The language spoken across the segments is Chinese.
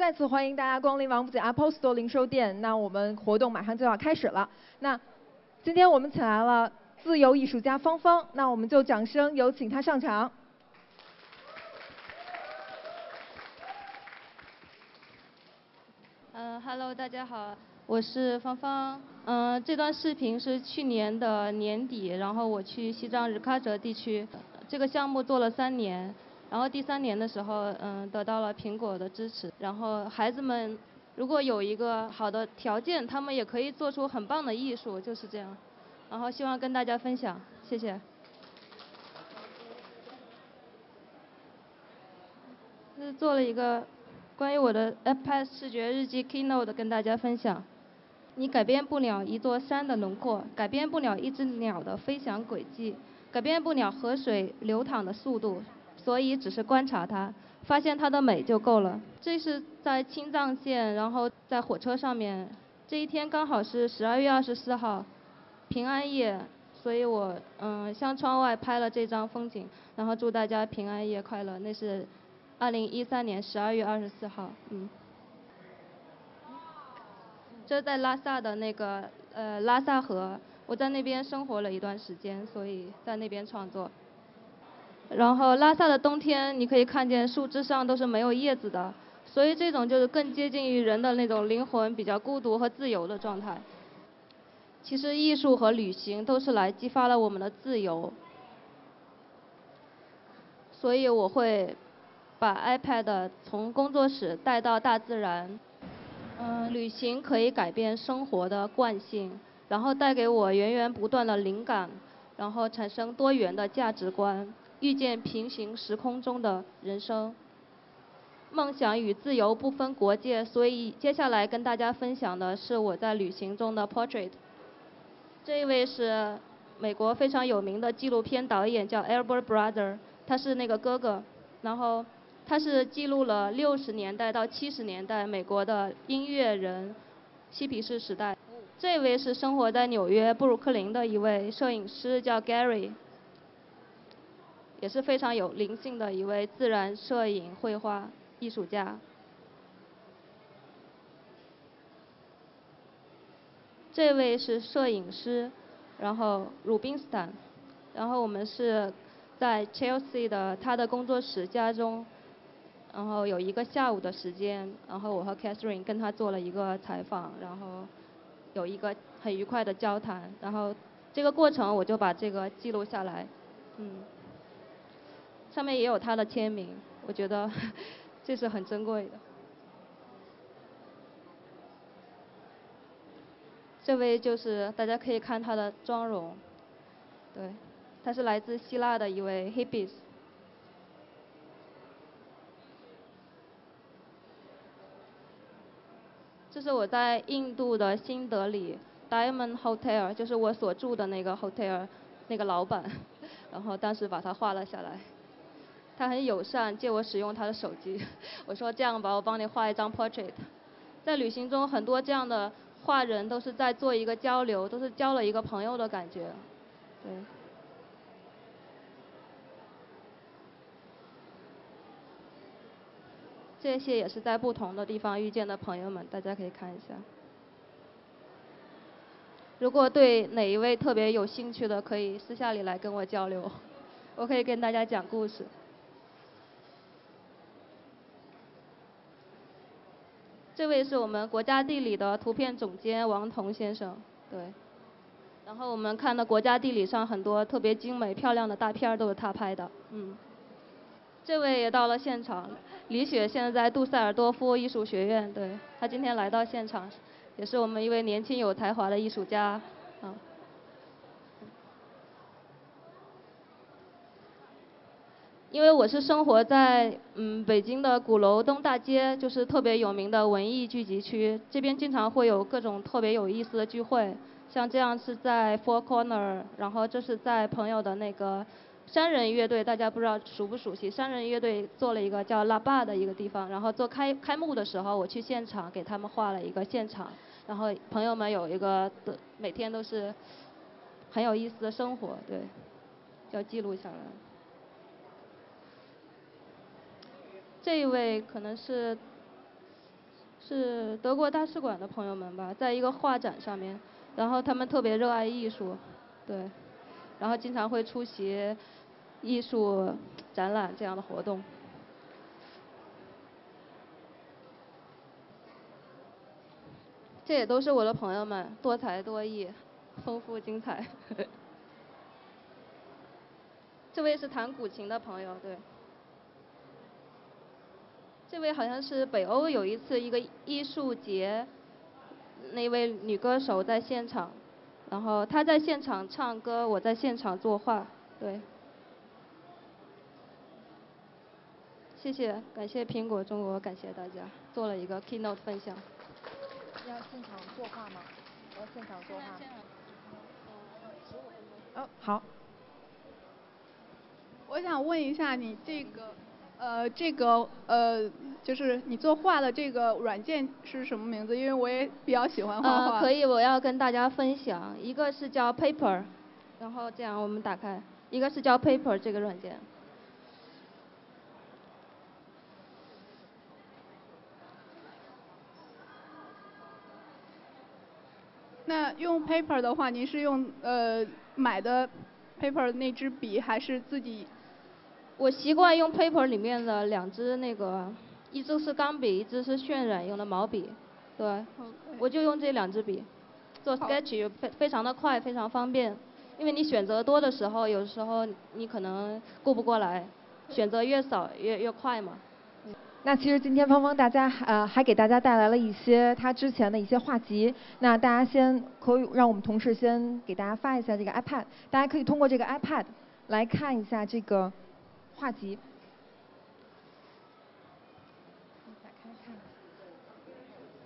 再次欢迎大家光临王府井 Apple Store 零售店。那我们活动马上就要开始了。那今天我们请来了自由艺术家芳芳，那我们就掌声有请她上场。嗯哈喽大家好，我是芳芳。嗯，这段视频是去年的年底，然后我去西藏日喀则地区，这个项目做了三年。然后第三年的时候，嗯，得到了苹果的支持。然后孩子们如果有一个好的条件，他们也可以做出很棒的艺术，就是这样。然后希望跟大家分享，谢谢。是做了一个关于我的 iPad 视觉日记 Keynote 跟大家分享。你改变不了一座山的轮廓，改变不了一只鸟的飞翔轨迹，改变不了河水流淌的速度。所以只是观察它，发现它的美就够了。这是在青藏线，然后在火车上面。这一天刚好是十二月二十四号，平安夜，所以我嗯向窗外拍了这张风景，然后祝大家平安夜快乐。那是二零一三年十二月二十四号，嗯。这在拉萨的那个呃拉萨河，我在那边生活了一段时间，所以在那边创作。然后拉萨的冬天，你可以看见树枝上都是没有叶子的，所以这种就是更接近于人的那种灵魂比较孤独和自由的状态。其实艺术和旅行都是来激发了我们的自由，所以我会把 iPad 从工作室带到大自然。嗯，旅行可以改变生活的惯性，然后带给我源源不断的灵感，然后产生多元的价值观。遇见平行时空中的人生，梦想与自由不分国界，所以接下来跟大家分享的是我在旅行中的 portrait。这一位是美国非常有名的纪录片导演，叫 Albert Brother，他是那个哥哥，然后他是记录了六十年代到七十年代美国的音乐人嬉皮士时代。这位是生活在纽约布鲁克林的一位摄影师，叫 Gary。也是非常有灵性的一位自然摄影绘画艺术家。这位是摄影师，然后鲁宾斯坦，然后我们是在 Chelsea 的他的工作室家中，然后有一个下午的时间，然后我和 Catherine 跟他做了一个采访，然后有一个很愉快的交谈，然后这个过程我就把这个记录下来，嗯。上面也有他的签名，我觉得 这是很珍贵的。这位就是大家可以看他的妆容，对，他是来自希腊的一位 hippies。这是我在印度的新德里 Diamond Hotel，就是我所住的那个 hotel 那个老板，然后当时把它画了下来。他很友善，借我使用他的手机。我说这样吧，我帮你画一张 portrait。在旅行中，很多这样的画人都是在做一个交流，都是交了一个朋友的感觉。对。这些也是在不同的地方遇见的朋友们，大家可以看一下。如果对哪一位特别有兴趣的，可以私下里来跟我交流，我可以跟大家讲故事。这位是我们国家地理的图片总监王彤先生，对。然后我们看到国家地理上很多特别精美漂亮的大片儿都是他拍的，嗯。这位也到了现场，李雪现在在杜塞尔多夫艺术学院，对。他今天来到现场，也是我们一位年轻有才华的艺术家，啊。因为我是生活在嗯北京的鼓楼东大街，就是特别有名的文艺聚集区，这边经常会有各种特别有意思的聚会，像这样是在 Four Corner，然后这是在朋友的那个山人乐队，大家不知道熟不熟悉？山人乐队做了一个叫拉坝的一个地方，然后做开开幕的时候，我去现场给他们画了一个现场，然后朋友们有一个的每天都是很有意思的生活，对，要记录下来。这一位可能是是德国大使馆的朋友们吧，在一个画展上面，然后他们特别热爱艺术，对，然后经常会出席艺术展览这样的活动。这也都是我的朋友们，多才多艺，丰富精彩。这位是弹古琴的朋友，对。这位好像是北欧有一次一个艺术节，那位女歌手在现场，然后她在现场唱歌，我在现场作画，对。谢谢，感谢苹果中国，感谢大家，做了一个 keynote 分享。要现场作画吗？要现场作画。哦，好。我想问一下你这个，呃，这个呃，就是你作画的这个软件是什么名字？因为我也比较喜欢画画。可以，我要跟大家分享，一个是叫 Paper，然后这样我们打开，一个是叫 Paper 这个软件。那用 Paper 的话，您是用呃买的 Paper 那支笔，还是自己？我习惯用 Paper 里面的两支那个，一支是钢笔，一支是渲染用的毛笔，对，我就用这两支笔，做 Sketch 非非常的快，非常方便，因为你选择多的时候，有时候你可能顾不过来，选择越少越越快嘛。那其实今天芳芳大家呃还给大家带来了一些他之前的一些画集，那大家先可以让我们同事先给大家发一下这个 iPad，大家可以通过这个 iPad 来看一下这个画集。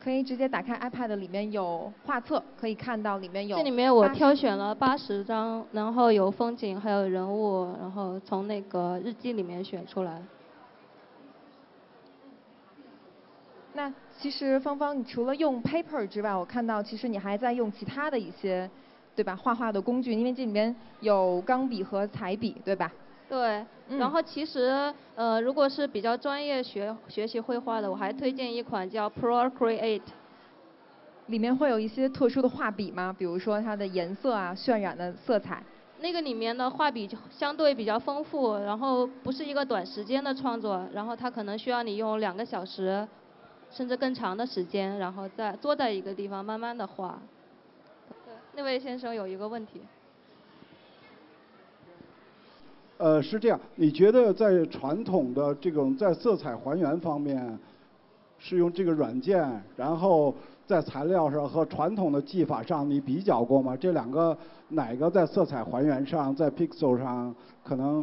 可以直接打开 iPad，里面有画册，可以看到里面有。这里面我挑选了八十张，然后有风景，还有人物，然后从那个日记里面选出来。那其实芳芳，你除了用 paper 之外，我看到其实你还在用其他的一些，对吧？画画的工具，因为这里面有钢笔和彩笔，对吧？对。然后其实呃，如果是比较专业学学习绘画的，我还推荐一款叫 Procreate。里面会有一些特殊的画笔吗？比如说它的颜色啊，渲染的色彩。那个里面的画笔就相对比较丰富，然后不是一个短时间的创作，然后它可能需要你用两个小时。甚至更长的时间，然后再坐在一个地方慢慢的画。那位先生有一个问题。呃，是这样，你觉得在传统的这种在色彩还原方面，是用这个软件，然后在材料上和传统的技法上你比较过吗？这两个哪个在色彩还原上，在 Pixel 上可能？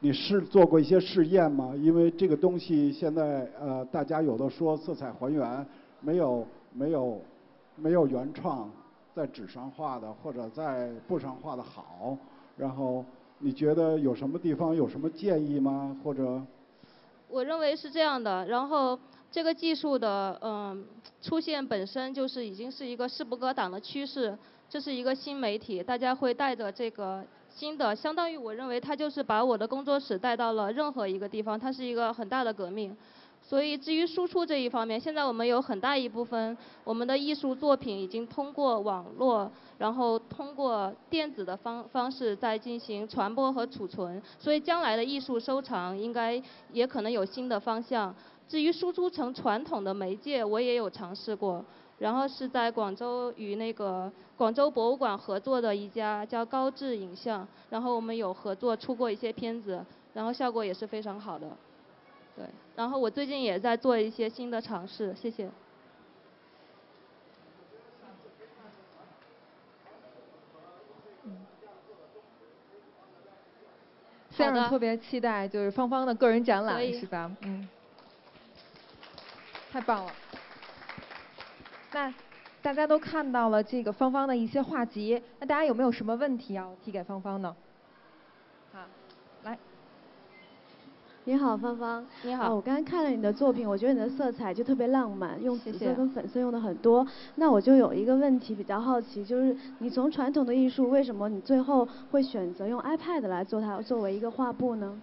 你试做过一些试验吗？因为这个东西现在呃，大家有的说色彩还原没有没有没有原创在纸上画的或者在布上画的好。然后你觉得有什么地方有什么建议吗？或者？我认为是这样的。然后这个技术的嗯出现本身就是已经是一个势不可挡的趋势，这是一个新媒体，大家会带着这个。新的，相当于我认为它就是把我的工作室带到了任何一个地方，它是一个很大的革命。所以至于输出这一方面，现在我们有很大一部分我们的艺术作品已经通过网络，然后通过电子的方方式在进行传播和储存。所以将来的艺术收藏应该也可能有新的方向。至于输出成传统的媒介，我也有尝试过。然后是在广州与那个广州博物馆合作的一家叫高智影像，然后我们有合作出过一些片子，然后效果也是非常好的，对。然后我最近也在做一些新的尝试，谢谢。先生特别期待就是芳芳的个人展览，是吧？嗯。太棒了。那大家都看到了这个芳芳的一些画集，那大家有没有什么问题要提给芳芳呢？好，来。你好，芳芳。你好。我刚刚看了你的作品，我觉得你的色彩就特别浪漫，用紫色跟粉色用的很多。那我就有一个问题比较好奇，就是你从传统的艺术，为什么你最后会选择用 iPad 来做它作为一个画布呢？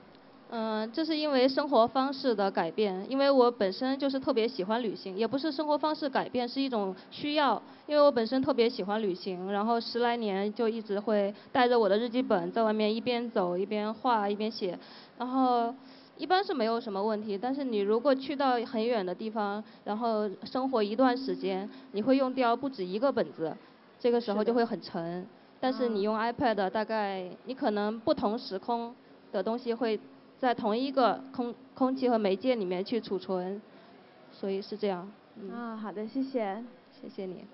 嗯，这是因为生活方式的改变，因为我本身就是特别喜欢旅行，也不是生活方式改变，是一种需要。因为我本身特别喜欢旅行，然后十来年就一直会带着我的日记本在外面一边走一边画一边写，然后一般是没有什么问题。但是你如果去到很远的地方，然后生活一段时间，你会用掉不止一个本子，这个时候就会很沉。但是你用 iPad，大概你可能不同时空的东西会。在同一个空空气和媒介里面去储存，所以是这样。啊，好的，谢谢，谢谢你。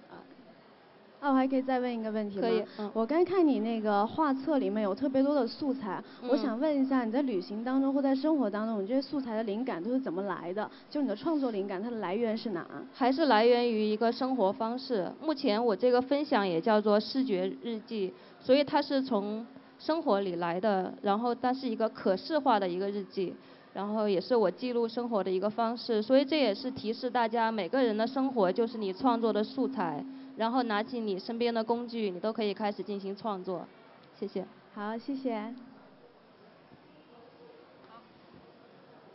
啊，啊，我还可以再问一个问题吗？可以。我刚看你那个画册里面有特别多的素材，我想问一下，你在旅行当中或在生活当中，你这些素材的灵感都是怎么来的？就你的创作灵感，它的来源是哪？还是来源于一个生活方式？目前我这个分享也叫做视觉日记，所以它是从。生活里来的，然后它是一个可视化的一个日记，然后也是我记录生活的一个方式，所以这也是提示大家，每个人的生活就是你创作的素材，然后拿起你身边的工具，你都可以开始进行创作。谢谢。好，谢谢。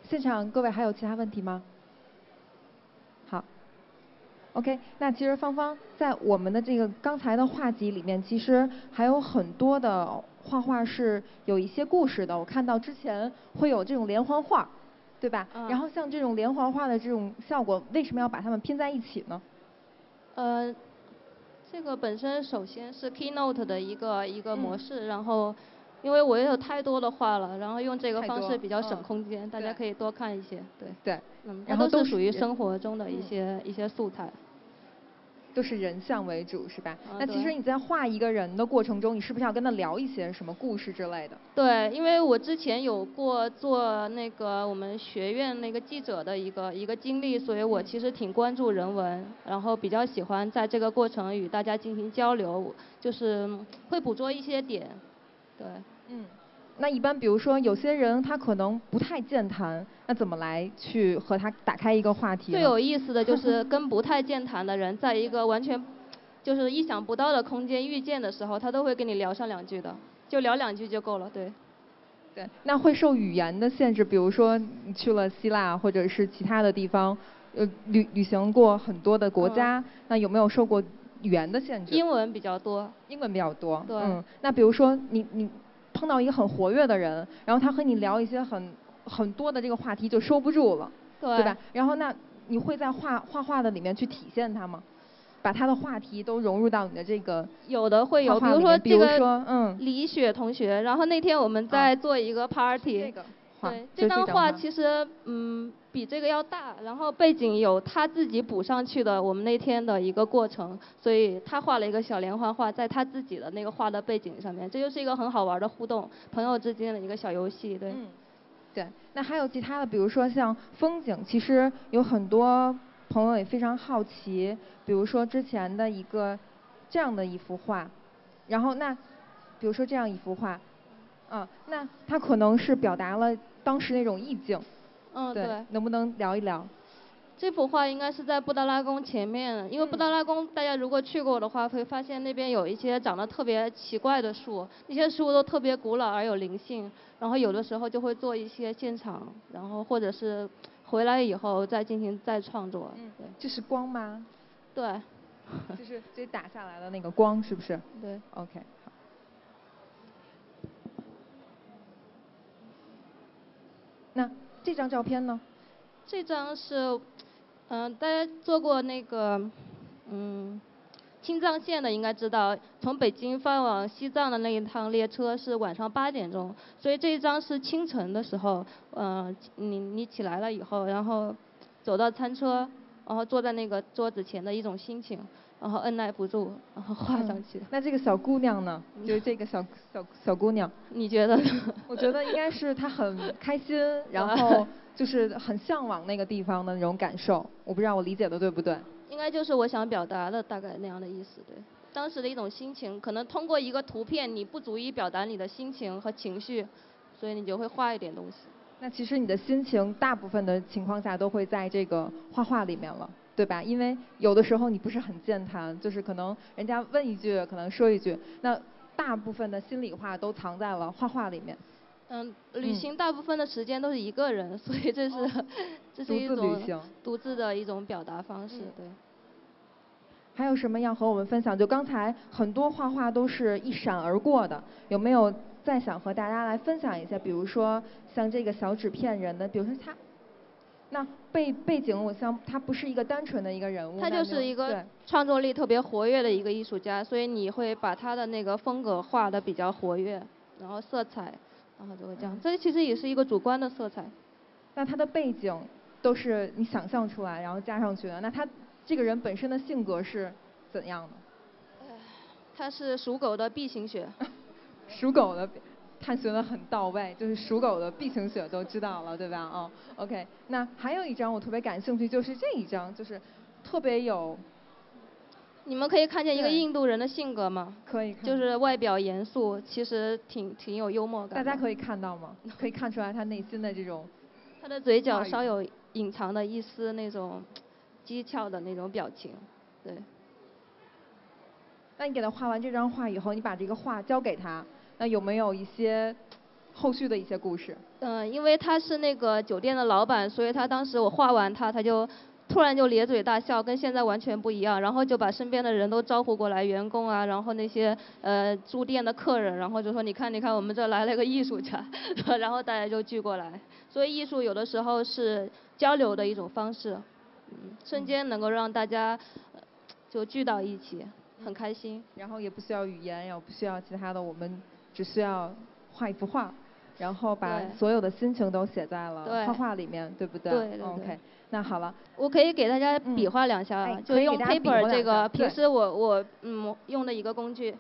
现场各位还有其他问题吗？好。OK，那其实芳芳在我们的这个刚才的画集里面，其实还有很多的。画画是有一些故事的，我看到之前会有这种连环画，对吧？然后像这种连环画的这种效果，为什么要把它们拼在一起呢？呃，这个本身首先是 Keynote 的一个一个模式，然后因为我也有太多的话了，然后用这个方式比较省空间，大家可以多看一些，对。对。嗯，然后都是属于生活中的一些一些素材。都是人像为主是吧？那其实你在画一个人的过程中，你是不是要跟他聊一些什么故事之类的？对，因为我之前有过做那个我们学院那个记者的一个一个经历，所以我其实挺关注人文，然后比较喜欢在这个过程与大家进行交流，就是会捕捉一些点，对。嗯。那一般，比如说有些人他可能不太健谈，那怎么来去和他打开一个话题？最有意思的就是跟不太健谈的人，在一个完全就是意想不到的空间遇见的时候，他都会跟你聊上两句的，就聊两句就够了，对。对。那会受语言的限制，比如说你去了希腊或者是其他的地方，呃，旅旅行过很多的国家，那有没有受过语言的限制？英文比较多。英文比较多。对。嗯。那比如说你你。碰到一个很活跃的人，然后他和你聊一些很很多的这个话题，就收不住了，对吧？然后那你会在画画画的里面去体现他吗？把他的话题都融入到你的这个有的会有，比如说这个嗯，李雪同学，然后那天我们在做一个 party。对，这张画其实嗯比这个要大，然后背景有他自己补上去的我们那天的一个过程，所以他画了一个小连环画在他自己的那个画的背景上面，这就是一个很好玩的互动，朋友之间的一个小游戏，对。嗯，对，那还有其他的，比如说像风景，其实有很多朋友也非常好奇，比如说之前的一个这样的一幅画，然后那比如说这样一幅画，嗯，那它可能是表达了。当时那种意境，嗯对，能不能聊一聊？这幅画应该是在布达拉宫前面，因为布达拉宫大家如果去过的话，会发现那边有一些长得特别奇怪的树，那些树都特别古老而有灵性，然后有的时候就会做一些现场，然后或者是回来以后再进行再创作。嗯，对。这是光吗？对。就是这打下来的那个光，是不是？对。OK。那这张照片呢？这张是，嗯，大家坐过那个，嗯，青藏线的应该知道，从北京发往西藏的那一趟列车是晚上八点钟，所以这一张是清晨的时候，嗯，你你起来了以后，然后走到餐车，然后坐在那个桌子前的一种心情。然后按耐不住，然后画上去。那这个小姑娘呢？就是这个小小小姑娘，你觉得？我觉得应该是她很开心，然后就是很向往那个地方的那种感受。我不知道我理解的对不对？应该就是我想表达的大概那样的意思，对。当时的一种心情，可能通过一个图片，你不足以表达你的心情和情绪，所以你就会画一点东西。那其实你的心情，大部分的情况下都会在这个画画里面了。对吧？因为有的时候你不是很健谈，就是可能人家问一句，可能说一句，那大部分的心里话都藏在了画画里面。嗯，旅行大部分的时间都是一个人，所以这是 这是一种独自的一种表达方式，对。还有什么要和我们分享？就刚才很多画画都是一闪而过的，有没有再想和大家来分享一下？比如说像这个小纸片人的，比如说他，那背背景我像他不是一个单纯的一个人物，他就是一个创作力特别活跃的一个艺术家，所以你会把他的那个风格画的比较活跃，然后色彩，然后就会这样。这其实也是一个主观的色彩。那他的背景都是你想象出来然后加上去的，那他。这个人本身的性格是怎样的？他是属狗的 B 型血。属狗的，探寻的很到位，就是属狗的 B 型血都知道了，对吧？哦，OK。那还有一张我特别感兴趣，就是这一张，就是特别有。你们可以看见一个印度人的性格吗？可以。就是外表严肃，其实挺挺有幽默感。大家可以看到吗？可以看出来他内心的这种。他的嘴角稍有隐藏的一丝那种。讥诮的那种表情，对。那你给他画完这张画以后，你把这个画交给他，那有没有一些后续的一些故事？嗯，因为他是那个酒店的老板，所以他当时我画完他，他就突然就咧嘴大笑，跟现在完全不一样。然后就把身边的人都招呼过来，员工啊，然后那些呃住店的客人，然后就说你看你看，我们这来了个艺术家，然后大家就聚过来。所以艺术有的时候是交流的一种方式。瞬间能够让大家就聚到一起，很开心。然后也不需要语言，也不需要其他的，我们只需要画一幅画，然后把所有的心情都写在了画画里面，对不对？对对 OK，那好了。我可以给大家比划两下，就用 paper 这个平时我我嗯用的一个工具，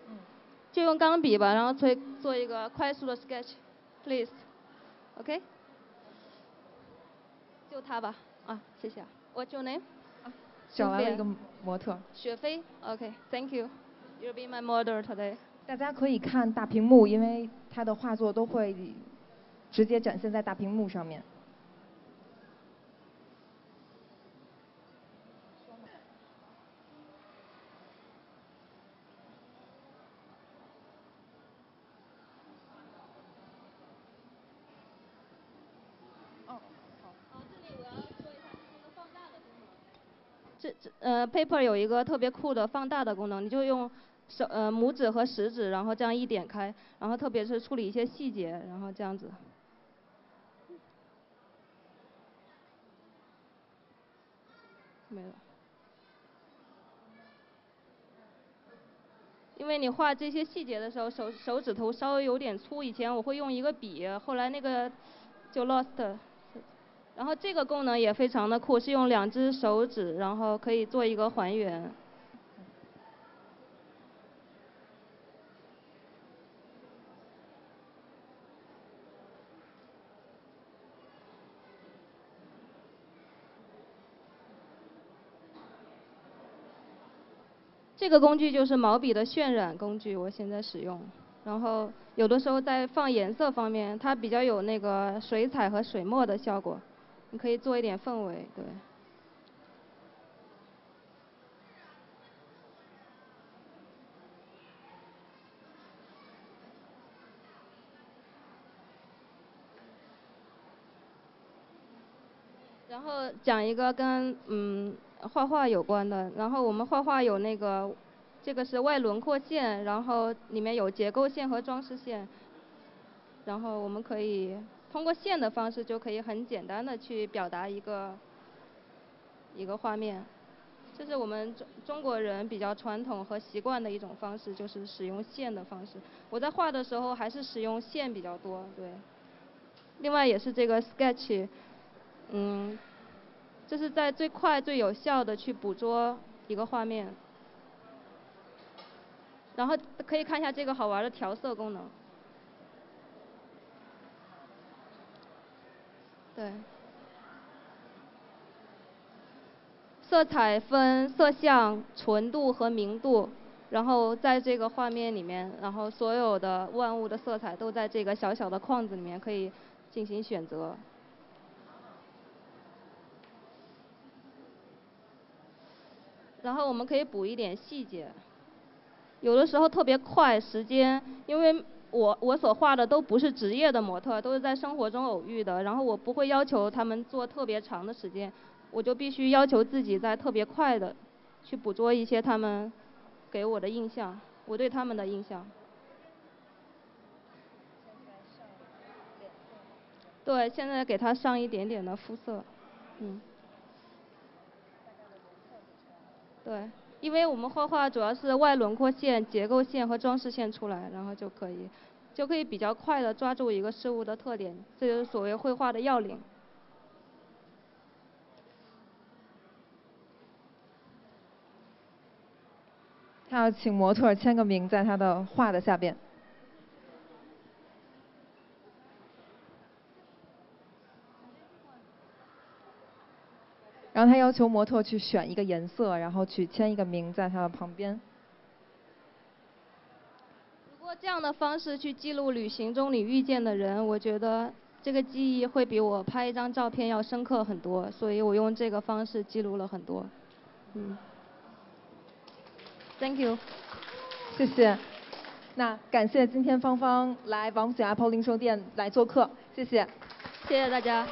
就用钢笔吧，然后做做一个快速的 sketch，please，OK，就它吧，啊，谢谢。What's your name？找来了一个模特。雪飞，OK，Thank you. You'll be my model today. 大家可以看大屏幕，因为他的画作都会直接展现在大屏幕上面。这这呃，paper 有一个特别酷的放大的功能，你就用手呃拇指和食指，然后这样一点开，然后特别是处理一些细节，然后这样子。没了。因为你画这些细节的时候，手手指头稍微有点粗，以前我会用一个笔，后来那个就 lost。然后这个功能也非常的酷，是用两只手指，然后可以做一个还原。这个工具就是毛笔的渲染工具，我现在使用。然后有的时候在放颜色方面，它比较有那个水彩和水墨的效果。你可以做一点氛围，对。然后讲一个跟嗯画画有关的，然后我们画画有那个，这个是外轮廓线，然后里面有结构线和装饰线，然后我们可以。通过线的方式就可以很简单的去表达一个一个画面，这是我们中中国人比较传统和习惯的一种方式，就是使用线的方式。我在画的时候还是使用线比较多，对。另外也是这个 sketch，嗯，这是在最快最有效的去捕捉一个画面。然后可以看一下这个好玩的调色功能。对，色彩分色相、纯度和明度，然后在这个画面里面，然后所有的万物的色彩都在这个小小的框子里面可以进行选择。然后我们可以补一点细节，有的时候特别快，时间因为我我所画的都不是职业的模特，都是在生活中偶遇的。然后我不会要求他们做特别长的时间，我就必须要求自己在特别快的去捕捉一些他们给我的印象，我对他们的印象。对，现在给他上一点点的肤色，嗯。对，因为我们画画主要是外轮廓线、结构线和装饰线出来，然后就可以，就可以比较快的抓住一个事物的特点，这就是所谓绘画的要领。他要请模特签个名在他的画的下边。然后他要求模特去选一个颜色，然后去签一个名在他的旁边。如果这样的方式去记录旅行中你遇见的人，我觉得这个记忆会比我拍一张照片要深刻很多，所以我用这个方式记录了很多。嗯。Thank you。谢谢。那感谢今天芳芳来王府井 Apple 零售店来做客，谢谢。谢谢大家。